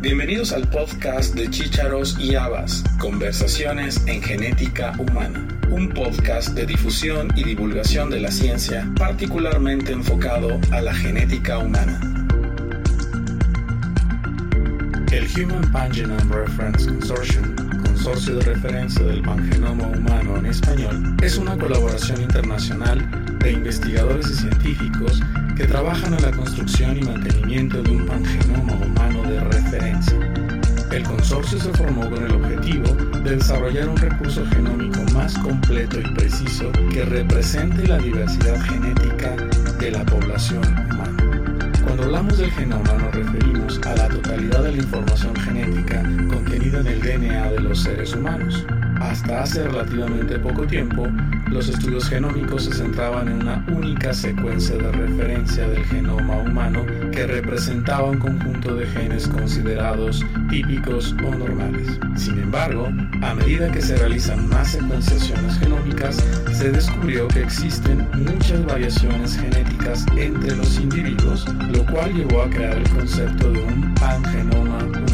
Bienvenidos al podcast de Chícharos y Habas, Conversaciones en Genética Humana, un podcast de difusión y divulgación de la ciencia particularmente enfocado a la genética humana. El Human Pangenome Reference Consortium, consorcio de referencia del pangenoma humano en español, es una colaboración internacional de investigadores y científicos que trabajan en la construcción y mantenimiento de un pangenoma humano referencia. El consorcio se formó con el objetivo de desarrollar un recurso genómico más completo y preciso que represente la diversidad genética de la población humana. Cuando hablamos del genoma nos referimos a la totalidad de la información genética contenida en el DNA de los seres humanos. Hasta hace relativamente poco tiempo, los estudios genómicos se centraban en una única secuencia de referencia del genoma humano que representaba un conjunto de genes considerados típicos o normales. Sin embargo, a medida que se realizan más secuenciaciones genómicas, se descubrió que existen muchas variaciones genéticas entre los individuos, lo cual llevó a crear el concepto de un pangenoma.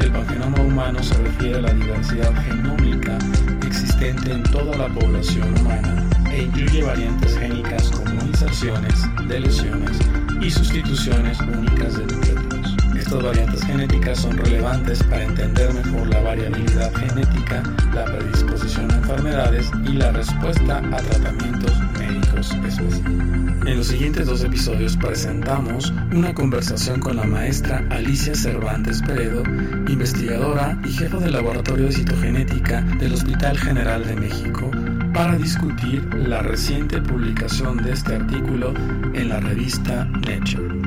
El pangenoma humano se refiere a la diversidad genómica existente en toda la población humana e incluye variantes génicas como inserciones, deleciones y sustituciones únicas de nucleótidos. Estas variantes genéticas son relevantes para entender mejor la variabilidad genética, la predisposición a enfermedades y la respuesta a tratamientos En los siguientes dos episodios presentamos una conversación con la maestra Alicia Cervantes Peredo, investigadora y jefa del Laboratorio de Citogenética del Hospital General de México, para discutir la reciente publicación de este artículo en la revista Nature.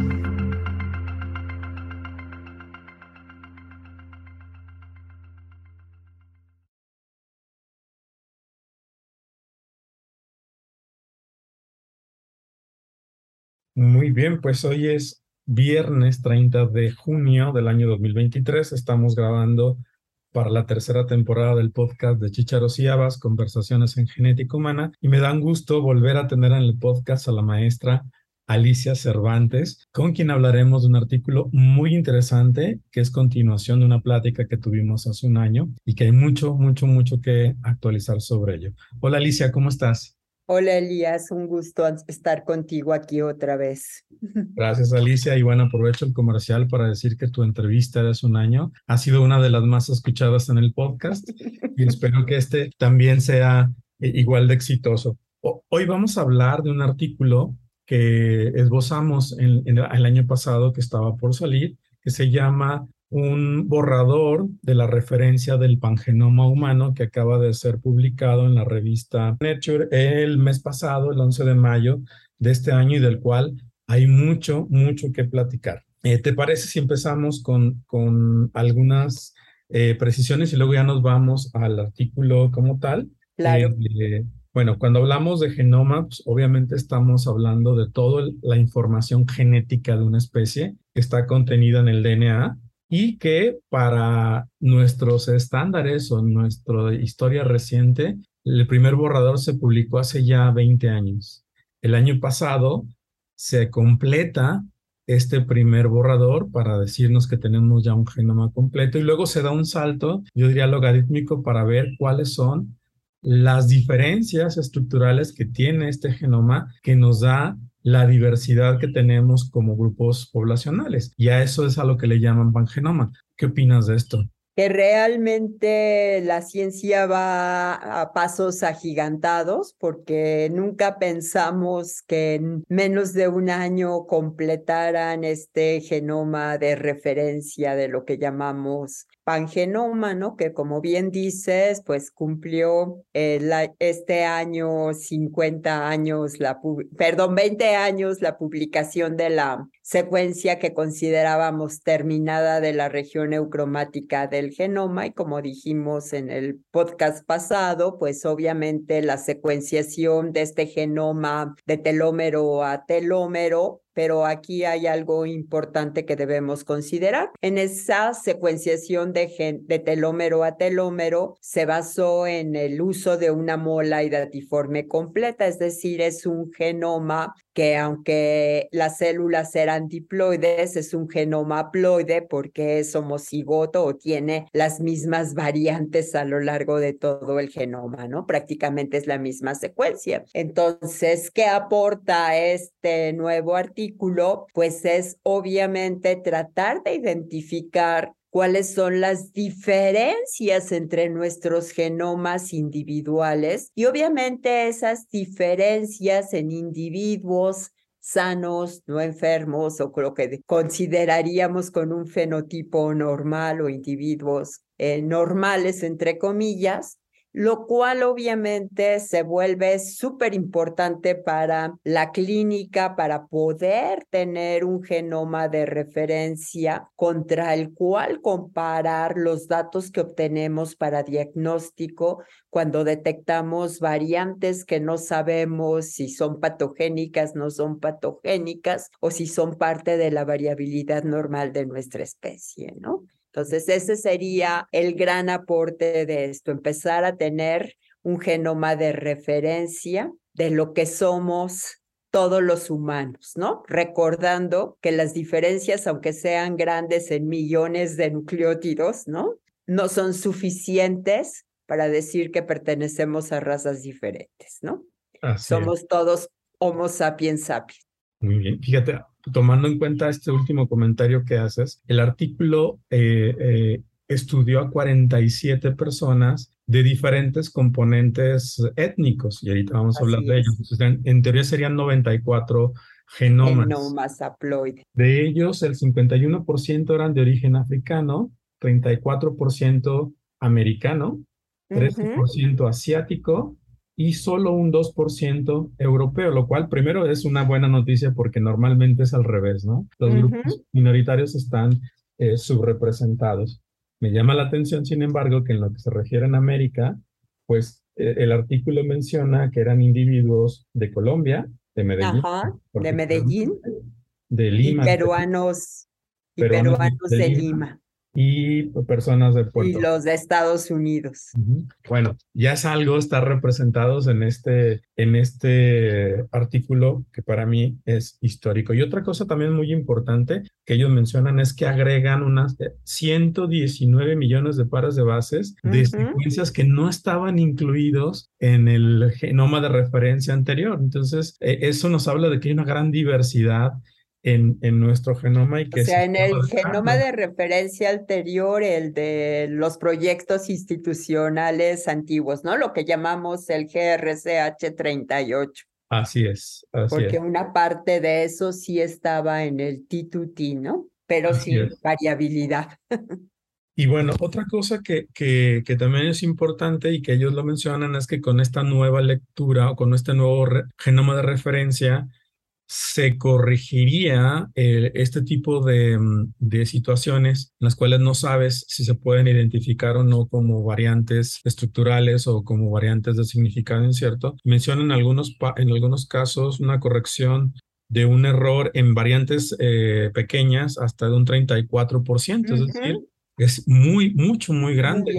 Muy bien, pues hoy es viernes 30 de junio del año 2023. Estamos grabando para la tercera temporada del podcast de Chicharos y Habas, Conversaciones en Genética Humana, y me da un gusto volver a tener en el podcast a la maestra Alicia Cervantes, con quien hablaremos de un artículo muy interesante que es continuación de una plática que tuvimos hace un año y que hay mucho, mucho, mucho que actualizar sobre ello. Hola Alicia, ¿cómo estás? Hola Elías, un gusto estar contigo aquí otra vez. Gracias Alicia y bueno, aprovecho el comercial para decir que tu entrevista de hace un año ha sido una de las más escuchadas en el podcast y espero que este también sea eh, igual de exitoso. Hoy vamos a hablar de un artículo que esbozamos en, en el año pasado que estaba por salir, que se llama un borrador de la referencia del pangenoma humano que acaba de ser publicado en la revista Nature el mes pasado, el 11 de mayo de este año y del cual hay mucho, mucho que platicar. Eh, ¿Te parece si empezamos con, con algunas eh, precisiones y luego ya nos vamos al artículo como tal? Claro. Eh, bueno, cuando hablamos de genoma, pues, obviamente estamos hablando de toda la información genética de una especie que está contenida en el DNA y que para nuestros estándares o nuestra historia reciente, el primer borrador se publicó hace ya 20 años. El año pasado se completa este primer borrador para decirnos que tenemos ya un genoma completo y luego se da un salto, yo diría logarítmico, para ver cuáles son las diferencias estructurales que tiene este genoma que nos da la diversidad que tenemos como grupos poblacionales. Y a eso es a lo que le llaman pangenoma. ¿Qué opinas de esto? que realmente la ciencia va a pasos agigantados porque nunca pensamos que en menos de un año completaran este genoma de referencia de lo que llamamos pangenoma, ¿no? Que como bien dices, pues cumplió eh, este año 50 años, la perdón, 20 años la publicación de la secuencia que considerábamos terminada de la región eucromática del genoma y como dijimos en el podcast pasado, pues obviamente la secuenciación de este genoma de telómero a telómero pero aquí hay algo importante que debemos considerar. En esa secuenciación de, de telómero a telómero se basó en el uso de una mola hidatiforme completa, es decir, es un genoma que aunque las células eran diploides, es un genoma haploide porque es homocigoto o tiene las mismas variantes a lo largo de todo el genoma, ¿no? Prácticamente es la misma secuencia. Entonces, ¿qué aporta este nuevo artículo? Pues es obviamente tratar de identificar cuáles son las diferencias entre nuestros genomas individuales y obviamente esas diferencias en individuos sanos, no enfermos o lo que consideraríamos con un fenotipo normal o individuos eh, normales, entre comillas, lo cual obviamente se vuelve súper importante para la clínica, para poder tener un genoma de referencia contra el cual comparar los datos que obtenemos para diagnóstico cuando detectamos variantes que no sabemos si son patogénicas, no son patogénicas o si son parte de la variabilidad normal de nuestra especie, ¿no? Entonces, ese sería el gran aporte de esto, empezar a tener un genoma de referencia de lo que somos todos los humanos, ¿no? Recordando que las diferencias, aunque sean grandes en millones de nucleótidos, ¿no? No son suficientes para decir que pertenecemos a razas diferentes, ¿no? Somos todos Homo sapiens sapiens. Muy bien, fíjate, tomando en cuenta este último comentario que haces, el artículo eh, eh, estudió a 47 personas de diferentes componentes étnicos y ahorita vamos a hablar de ellos. en, teoría serían 94 genomas. Genomas haploides. De ellos, el 51% eran de origen africano, 34% americano, 13% asiático y solo un 2% europeo, lo cual primero es una buena noticia porque normalmente es al revés, ¿no? Los grupos minoritarios están eh, subrepresentados. Me llama la atención, sin embargo, que en lo que se refiere a América, pues eh, el artículo menciona que eran individuos de Colombia, de Medellín, de Medellín, de Lima, y peruanos, y peruanos, de, Lima y personas de Puerto Y los de Estados Unidos. Bueno, ya es algo estar representados en este, en este artículo que para mí es histórico. Y otra cosa también muy importante que ellos mencionan es que agregan unas 119 millones de pares de bases de secuencias que no estaban incluidos en el genoma de referencia anterior. Entonces, e, eso nos habla de que hay una gran diversidad en, en, nuestro genoma y que... O sea, en el genoma de referencia anterior, el de los proyectos institucionales antiguos, ¿no? Lo que llamamos el GRCH38. Así es. Porque una parte de eso sí estaba en el T2T, ¿no? Pero sin variabilidad. Y bueno, otra cosa que, que, que, también es importante y que ellos lo mencionan es que con esta nueva lectura o con este nuevo genoma de referencia, se corregiría eh, este tipo mm, de, situaciones en las cuales no sabes si se pueden identificar o no como variantes estructurales o como variantes de significado incierto. Mencionan algunos, en algunos casos una corrección de un error en variantes eh, pequeñas hasta de un 34%, es decir, es muy, mucho, muy grande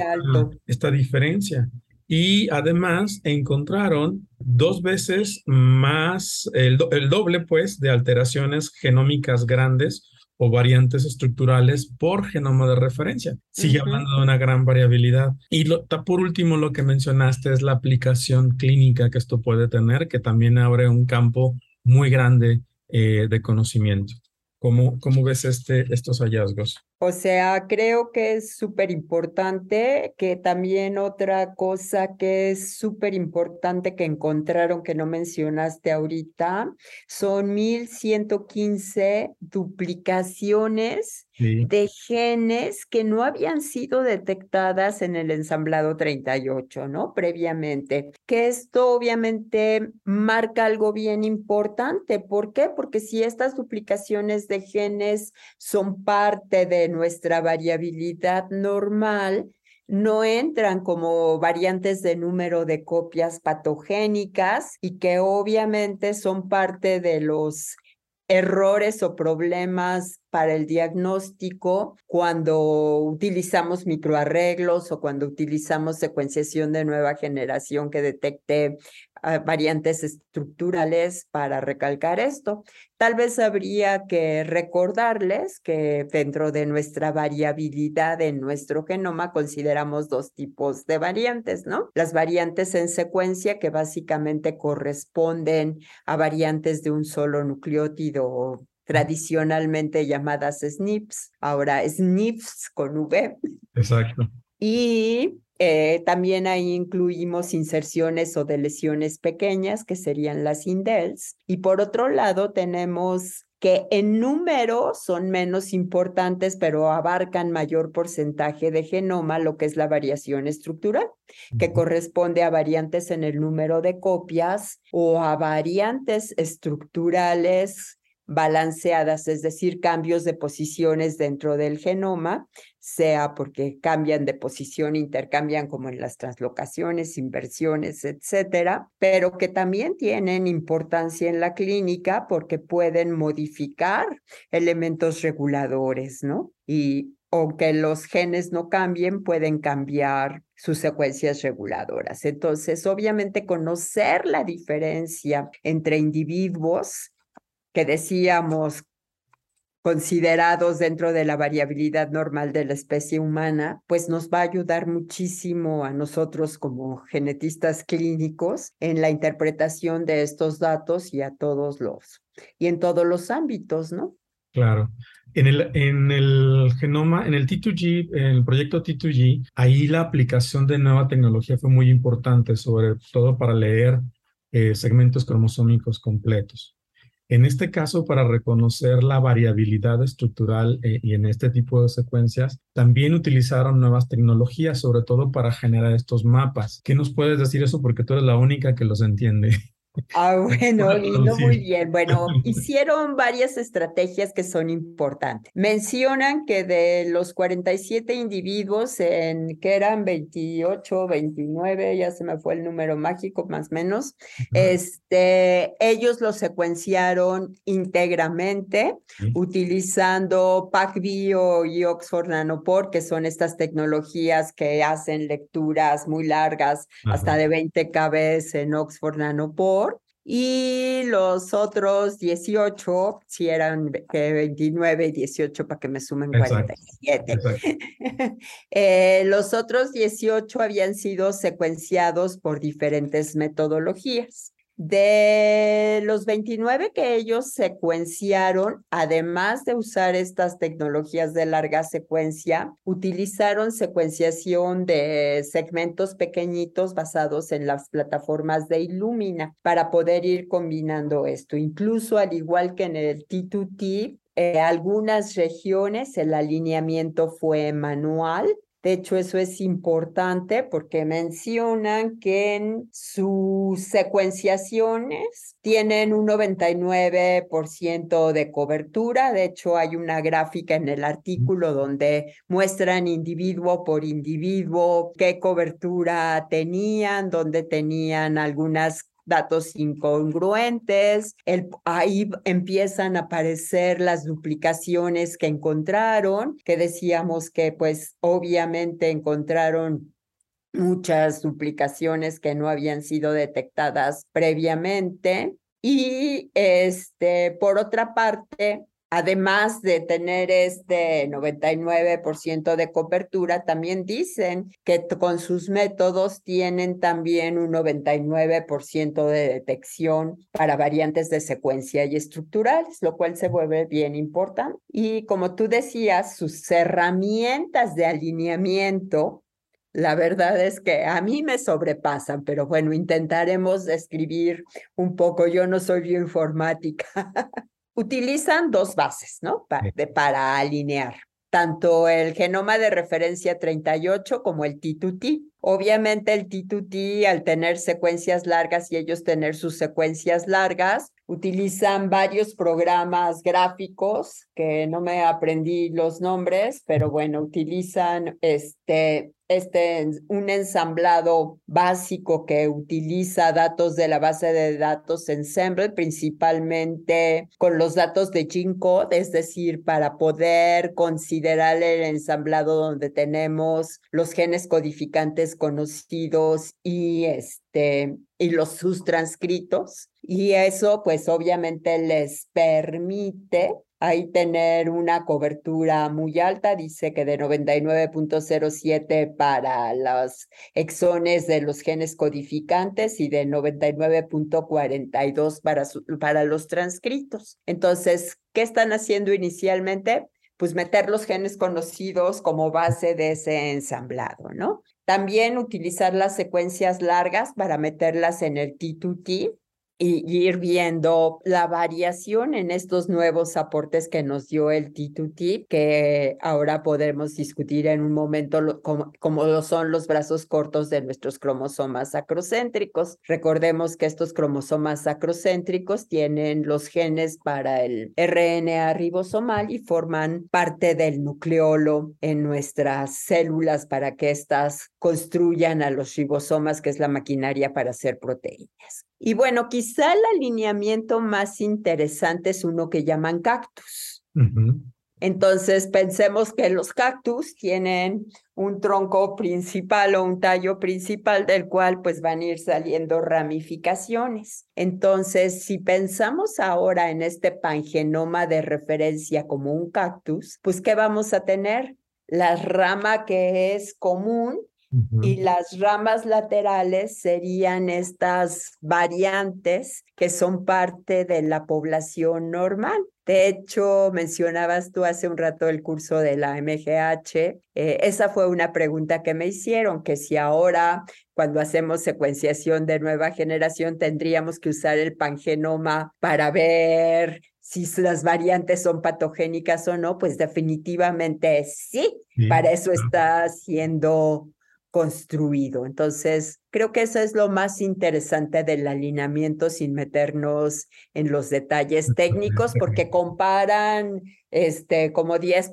esta diferencia y además encontraron dos veces más, el, doble pues, de alteraciones genómicas grandes o variantes estructurales por genoma de referencia. Sigue hablando de una gran variabilidad. Y por último, lo que mencionaste es la aplicación clínica que esto puede tener, que también abre un campo muy grande eh, de conocimiento. ¿Cómo, cómo ves este, estos hallazgos? O sea, creo que es súper importante, que también otra cosa que es súper importante que encontraron que no mencionaste ahorita, son 1115 duplicaciones de genes que no habían sido detectadas en el ensamblado 38, ¿no? Previamente. Que esto obviamente marca algo bien importante. ¿Por qué? Porque si estas duplicaciones de genes son parte de nuestra variabilidad normal, no entran como variantes de número de copias patogénicas y que obviamente son parte de los errores o problemas para el diagnóstico cuando utilizamos microarreglos o cuando utilizamos secuenciación de nueva generación que detecte variantes estructurales para recalcar esto. Tal vez habría que recordarles que dentro de nuestra variabilidad en nuestro genoma consideramos dos tipos de variantes, ¿no? Las variantes en secuencia que básicamente corresponden a variantes de un solo nucleótido tradicionalmente llamadas SNPs, ahora SNPs con V. Exacto. Y eh, también ahí incluimos inserciones o deleciones pequeñas, que serían las indels. Y por otro lado, tenemos que en número son menos importantes, pero abarcan mayor porcentaje de genoma, lo que es la variación estructural, que corresponde a variantes en el número de copias o a variantes estructurales balanceadas, es decir, cambios de posiciones dentro del genoma, sea porque cambian de posición, intercambian como en las translocaciones, inversiones, etcétera, pero que también tienen importancia en la clínica porque pueden modificar elementos reguladores, ¿no? Y aunque los genes no cambien, pueden cambiar sus secuencias reguladoras. Entonces, obviamente, conocer la diferencia entre individuos que decíamos considerados dentro de la variabilidad normal de la especie humana, pues nos va a ayudar muchísimo a nosotros como genetistas clínicos en la interpretación de estos datos y a todos los, y en todos los ámbitos, ¿no? Claro. En el, en el genoma, en el T2G, en el proyecto T2G, ahí la aplicación de nueva tecnología fue muy importante, sobre todo para leer eh, segmentos cromosómicos completos. En este caso, para reconocer la variabilidad estructural eh, y en este tipo de secuencias, también utilizaron nuevas tecnologías, sobre todo para generar estos mapas. ¿Qué nos puedes decir eso? Porque tú eres la única que los entiende. Ah, bueno, no muy bien. Bueno, hicieron varias estrategias que son importantes. Mencionan que de los 47 individuos, en que eran 28, 29, ya se me fue el número mágico, más o menos, este, ellos los secuenciaron íntegramente utilizando PacBio y Oxford Nanopore, que son estas tecnologías que hacen lecturas muy largas, hasta de 20 kb en Oxford Nanopore y los otros 18, si eran 29 y 18 para que me sumen 47. eh, los otros 18 habían sido secuenciados por diferentes metodologías. De los 29 que ellos secuenciaron, además de usar estas tecnologías de larga secuencia, utilizaron secuenciación de segmentos pequeñitos basados en las plataformas de Illumina para poder ir combinando esto. Incluso al igual que en el T2T, eh, algunas regiones el alineamiento fue manual de hecho, eso es importante porque mencionan que en sus secuenciaciones tienen un 99% de cobertura. De hecho, hay una gráfica en el artículo donde muestran individuo por individuo qué cobertura tenían, donde tenían algunas datos incongruentes, ahí empiezan a aparecer las duplicaciones que encontraron, que decíamos que pues obviamente encontraron muchas duplicaciones que no habían sido detectadas previamente. Y este, por otra parte, además de tener este 99% de cobertura, también dicen que con sus métodos tienen también un 99% de detección para variantes de secuencia y estructurales, lo cual se vuelve bien importante. Y como tú decías, sus herramientas de alineamiento la verdad es que a mí me sobrepasan, pero bueno, intentaremos describir un poco. Yo no soy bioinformática. utilizan dos bases, ¿no? Para, alinear tanto el genoma de referencia 38 como el T2T. Obviamente el T2T, al tener secuencias largas y ellos tener sus secuencias largas, utilizan varios programas gráficos que no me aprendí los nombres, pero bueno, utilizan este este un ensamblado básico que utiliza datos de la base de datos Ensemble, principalmente con los datos de G-Code, es decir, para poder considerar el ensamblado donde tenemos los genes codificantes conocidos y este y los sus transcritos y eso pues obviamente les permite ahí tener una cobertura muy alta, dice que de 99.07 para los exones de los genes codificantes y de 99.42 para, para los transcritos. Entonces, ¿qué están haciendo inicialmente? Pues meter los genes conocidos como base de ese ensamblado, ¿no? También utilizar las secuencias largas para meterlas en el T2T y ir viendo la variación en estos nuevos aportes que nos dio el T2T, que ahora podremos discutir en un momento como, lo son los brazos cortos de nuestros cromosomas acrocéntricos. Recordemos que estos cromosomas acrocéntricos tienen los genes para el RNA ribosomal y forman parte del nucleolo en nuestras células para que éstas construyan a los ribosomas, que es la maquinaria para hacer proteínas. Y bueno, quizá el alineamiento más interesante es uno que llaman cactus. Entonces, pensemos que los cactus tienen un tronco principal o un tallo principal del cual pues van a ir saliendo ramificaciones. Entonces, si pensamos ahora en este pangenoma de referencia como un cactus, pues ¿qué vamos a tener? La rama que es común y las ramas laterales serían estas variantes que son parte de la población normal. De hecho, mencionabas tú hace un rato el curso de la MGH. Eh, esa fue una pregunta que me hicieron, que si ahora, cuando hacemos secuenciación de nueva generación, tendríamos que usar el pangenoma para ver si las variantes son patogénicas o no, pues definitivamente sí. Para eso está siendo construido. Entonces, creo que eso es lo más interesante del alineamiento sin meternos en los detalles técnicos, porque comparan este, como 10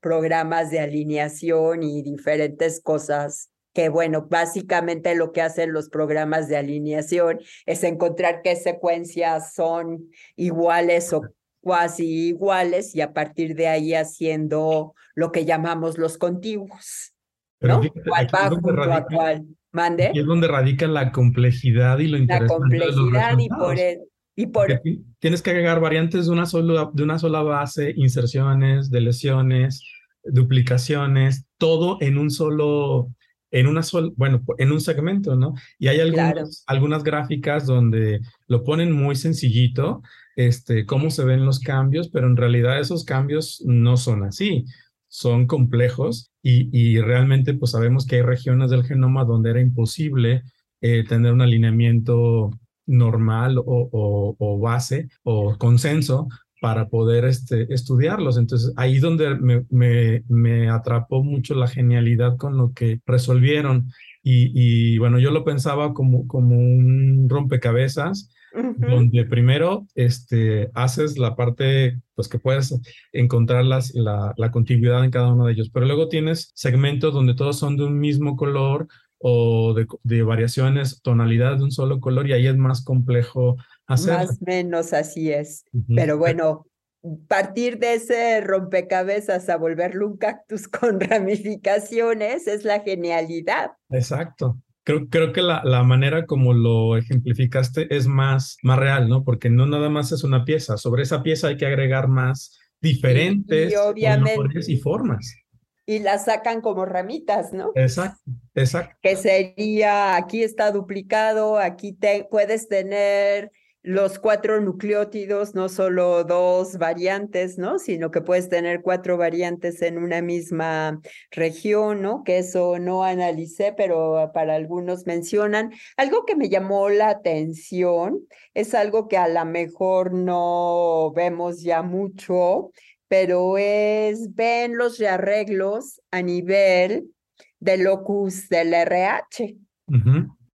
programas de alineación y diferentes cosas que bueno, básicamente lo que hacen los programas de alineación es encontrar qué secuencias son iguales o cuasi iguales y a partir de ahí haciendo lo que llamamos los contiguos. ¿No? ¿Cuál va junto a cuál? ¿Mande? Y es donde radica la complejidad y lo interesante. La complejidad y por, y por... Tienes que agregar variantes de una, sola, de una sola base, inserciones, de lesiones, duplicaciones, todo en un solo, en una sola, bueno, en un segmento, ¿no? Y hay algunas, algunas gráficas donde lo ponen muy sencillito, este, cómo se ven los cambios, pero en realidad esos cambios no son así son complejos y, realmente pues sabemos que hay regiones del genoma donde era imposible eh, tener un alineamiento normal o, base o consenso para poder este, estudiarlos. Entonces, ahí donde me, me, atrapó mucho la genialidad con lo que resolvieron. Y, bueno, yo lo pensaba como, como un rompecabezas donde primero este, haces la parte, pues que puedes encontrar las, la, la contiguidad en cada uno de ellos, pero luego tienes segmentos donde todos son de un mismo color o de, de variaciones, tonalidad de un solo color y ahí es más complejo hacer. Más o menos así es, pero bueno, partir de ese rompecabezas a volverlo un cactus con ramificaciones es la genialidad. Exacto. Creo, creo que la, la, manera como lo ejemplificaste es más, más real, ¿no? Porque no nada más es una pieza, sobre esa pieza hay que agregar más diferentes y, y formas. Y las sacan como ramitas, ¿no? Exacto, exacto. Que sería, aquí está duplicado, aquí te, puedes tener los cuatro nucleótidos, no solo dos variantes, ¿no? Sino que puedes tener cuatro variantes en una misma región, ¿no? Que eso no analicé, pero para algunos mencionan. Algo que me llamó la atención es algo que a lo mejor no vemos ya mucho, pero es, ven los rearreglos a nivel del locus del RH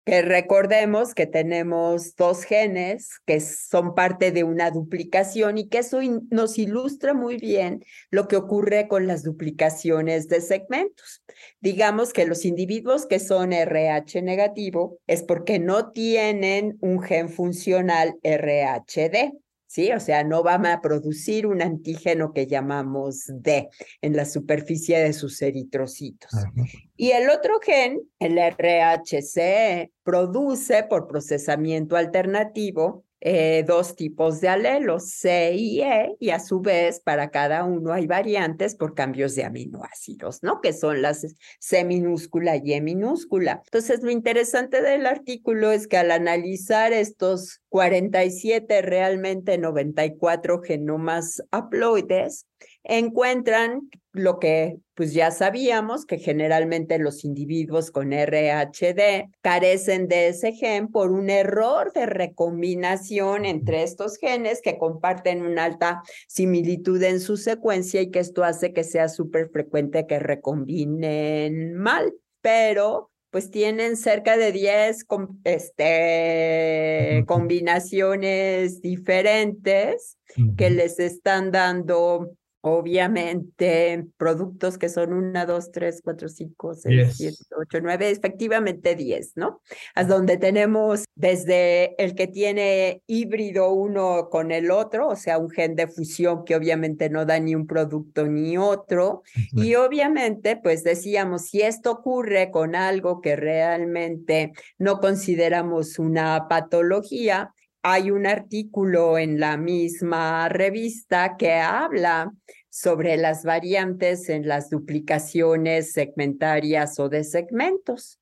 que recordemos que tenemos dos genes que son parte de una duplicación y que eso nos ilustra muy bien lo que ocurre con las duplicaciones de segmentos. Digamos que los individuos que son RH negativo es porque no tienen un gen funcional RHD. ¿Sí? O sea, no van a producir un antígeno que llamamos D en la superficie de sus eritrocitos. Y el otro gen, el RHC, produce por procesamiento alternativo eh, dos tipos de alelos, C y E, y a su vez para cada uno hay variantes por cambios de aminoácidos, ¿no? Que son las C minúscula y E minúscula. Entonces, lo interesante del artículo es que al analizar estos 47, realmente 94 genomas haploides, encuentran lo que pues ya sabíamos que generalmente los individuos con RHD carecen de ese gen por un error de recombinación entre estos genes que comparten una alta similitud en su secuencia y que esto hace que sea súper frecuente que recombinen mal, pero pues tienen cerca de 10 este, combinaciones diferentes que les están dando Obviamente, productos que son 1, 2, 3, 4, 5, 6, 7, 8, 9, efectivamente 10, ¿no? A donde tenemos desde el que tiene híbrido uno con el otro, o sea, un gen de fusión que obviamente no da ni un producto ni otro. Y obviamente, pues decíamos, si esto ocurre con algo que realmente no consideramos una patología, hay un artículo en la misma revista que habla sobre las variantes en las duplicaciones segmentarias o de segmentos.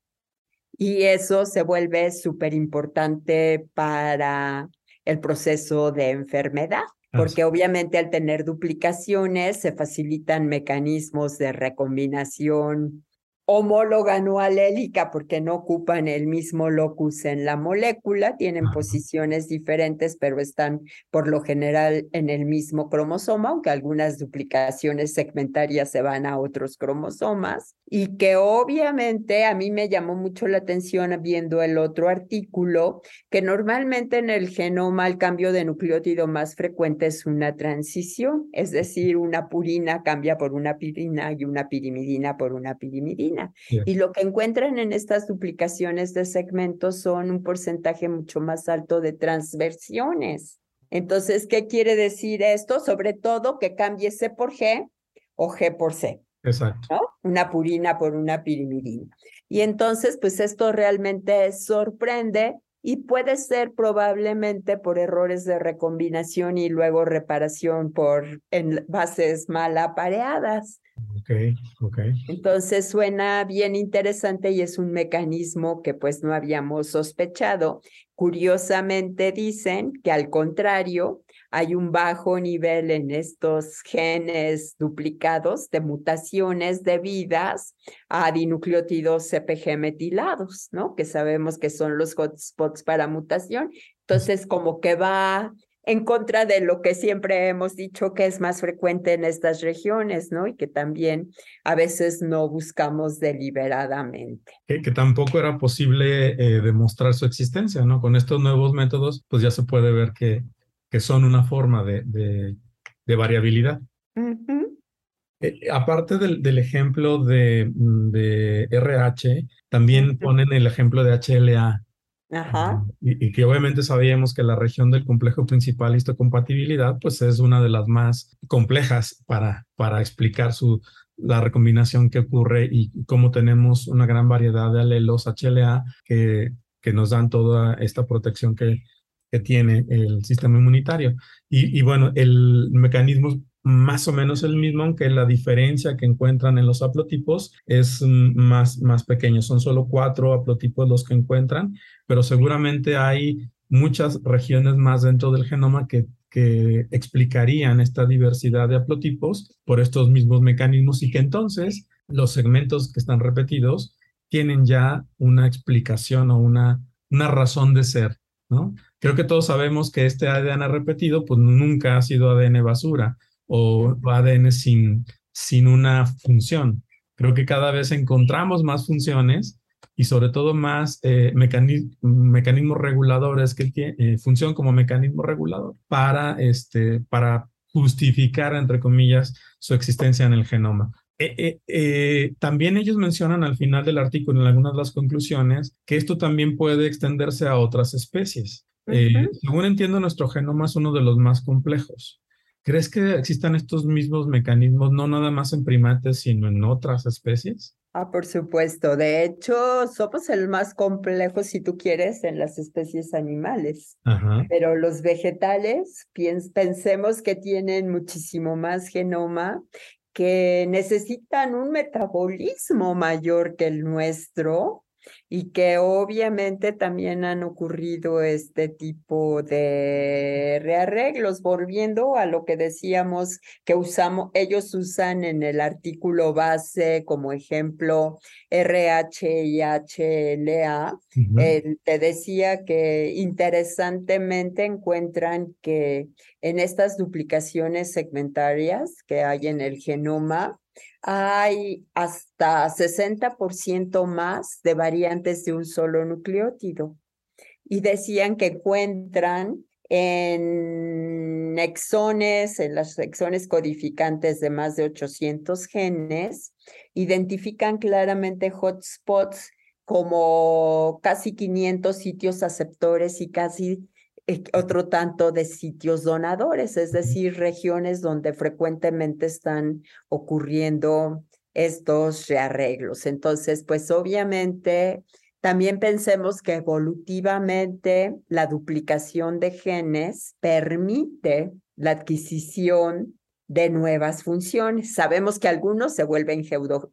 Y eso se vuelve súper importante para el proceso de enfermedad, porque obviamente al tener duplicaciones se facilitan mecanismos de recombinación homóloga no alélica porque no ocupan el mismo locus en la molécula, tienen posiciones diferentes, pero están por lo general en el mismo cromosoma, aunque algunas duplicaciones segmentarias se van a otros cromosomas, y que obviamente a mí me llamó mucho la atención viendo el otro artículo, que normalmente en el genoma el cambio de nucleótido más frecuente es una transición, es decir, una purina cambia por una pirina y una pirimidina por una pirimidina. Y lo que encuentran en estas duplicaciones de segmentos son un porcentaje mucho más alto de transversiones. Entonces, ¿qué quiere decir esto? Sobre todo que cambie C por G o G por C. Exacto. Una purina por una pirimidina. Y entonces, pues esto realmente sorprende y puede ser probablemente por errores de recombinación y luego reparación por en bases mal apareadas. Ok, ok. Entonces suena bien interesante y es un mecanismo que pues no habíamos sospechado. Curiosamente dicen que al contrario, hay un bajo nivel en estos genes duplicados de mutaciones debidas a dinucleótidos CPG metilados, ¿no? Que sabemos que son los hotspots para mutación. Entonces, como que va en contra de lo que siempre hemos dicho que es más frecuente en estas regiones, ¿no? Y que también a veces no buscamos deliberadamente. Que, tampoco era posible eh, demostrar su existencia, ¿no? Con estos nuevos métodos, pues ya se puede ver que, que son una forma de, de, variabilidad. Eh, aparte del, del ejemplo de, de, RH, también ponen el ejemplo de HLA, Ajá. Y, que obviamente sabíamos que la región del complejo principal histocompatibilidad pues es una de las más complejas para, para explicar su, la recombinación que ocurre y cómo tenemos una gran variedad de alelos HLA que, que nos dan toda esta protección que, que tiene el sistema inmunitario. Y, y bueno, el mecanismo más o menos el mismo, aunque la diferencia que encuentran en los haplotipos es más, más pequeño. Son solo cuatro haplotipos los que encuentran, pero seguramente hay muchas regiones más dentro del genoma que, que explicarían esta diversidad de haplotipos por estos mismos mecanismos y que entonces los segmentos que están repetidos tienen ya una explicación o una, una razón de ser, ¿no? Creo que todos sabemos que este ADN repetido pues nunca ha sido ADN basura o ADN sin, sin una función. Creo que cada vez encontramos más funciones y sobre todo más eh, mecanismos reguladores que eh, funcionan como mecanismo regulador para, este, para justificar, entre comillas, su existencia en el genoma. Eh, también ellos mencionan al final del artículo, en algunas de las conclusiones, que esto también puede extenderse a otras especies. según entiendo, nuestro genoma es uno de los más complejos. ¿Crees que existan estos mismos mecanismos no nada más en primates, sino en otras especies? Ah, por supuesto. De hecho, somos el más complejo, si tú quieres, en las especies animales. Pero los vegetales, pensemos que tienen muchísimo más genoma, que necesitan un metabolismo mayor que el nuestro y que obviamente también han ocurrido este tipo de rearreglos, volviendo a lo que decíamos que usamos, ellos usan en el artículo base como ejemplo RH y HLA. te decía que interesantemente encuentran que en estas duplicaciones segmentarias que hay en el genoma, hay hasta 60% más de variantes de un solo nucleótido. Y decían que encuentran en exones, en las exones codificantes de más de 800 genes, identifican claramente hotspots como casi 500 sitios aceptores y casi otro tanto de sitios donadores, es decir, regiones donde frecuentemente están ocurriendo estos rearreglos. Entonces, pues obviamente también pensemos que evolutivamente la duplicación de genes permite la adquisición de nuevas funciones. Sabemos que algunos se vuelven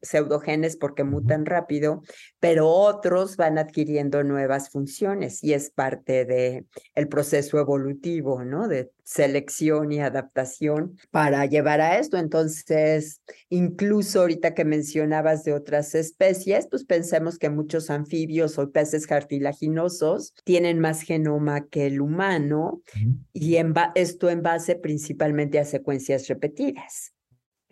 pseudogenes porque mutan rápido, pero otros van adquiriendo nuevas funciones y es parte de el proceso evolutivo, ¿no? De selección y adaptación para llevar a esto. Entonces, incluso ahorita que mencionabas de otras especies, pues pensemos que muchos anfibios o peces cartilaginosos tienen más genoma que el humano y esto en base principalmente a secuencias repetidas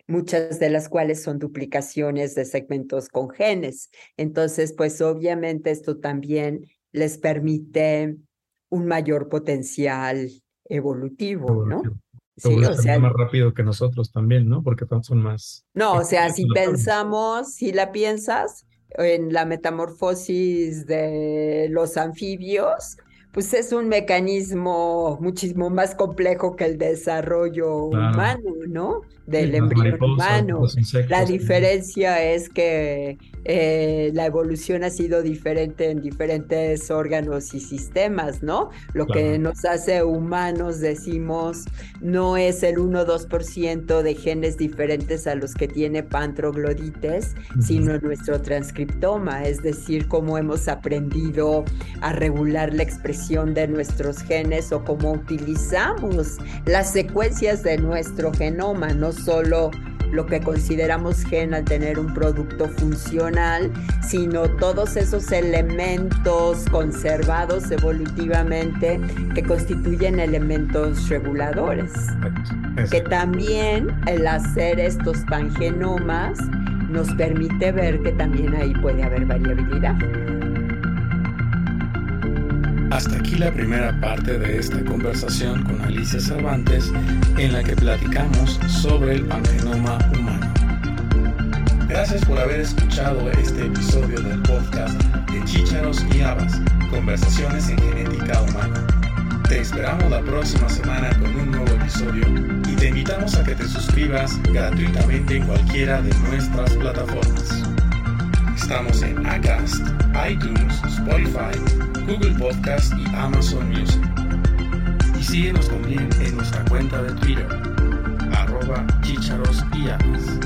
muchas de las cuales son duplicaciones de segmentos con genes. Entonces, pues obviamente esto también les permite un mayor potencial evolutivo, ¿no? Sí, o sea, más rápido que nosotros también, ¿no? Porque son más. No, o sea, si pensamos, si la piensas en la metamorfosis de los anfibios, pues es un mecanismo muchísimo más complejo que el desarrollo humano, ¿no? Del embrión humano. La diferencia es que eh, la evolución ha sido diferente en diferentes órganos y sistemas, ¿no? Lo que nos hace humanos, decimos, no es el 1-2% de genes diferentes a los que tiene pantroglodites, sino nuestro transcriptoma, es decir, cómo hemos aprendido a regular la expresión de nuestros genes o cómo utilizamos las secuencias de nuestro genoma, no solo lo que consideramos gen al tener un producto funcional, sino todos esos elementos conservados evolutivamente que constituyen elementos reguladores. Que también el hacer estos pangenomas nos permite ver que también ahí puede haber variabilidad. Hasta aquí la primera parte de esta conversación con Alicia Cervantes en la que platicamos sobre el pangenoma humano. Gracias por haber escuchado este episodio del podcast de Chícharos y Habas, Conversaciones en Genética Humana. Te esperamos la próxima semana con un nuevo episodio y te invitamos a que te suscribas gratuitamente en cualquiera de nuestras plataformas. Estamos en Acast, iTunes, Spotify, Google Podcast y Amazon Music. Y síguenos también en nuestra cuenta de Twitter, arroba chicharos y amas.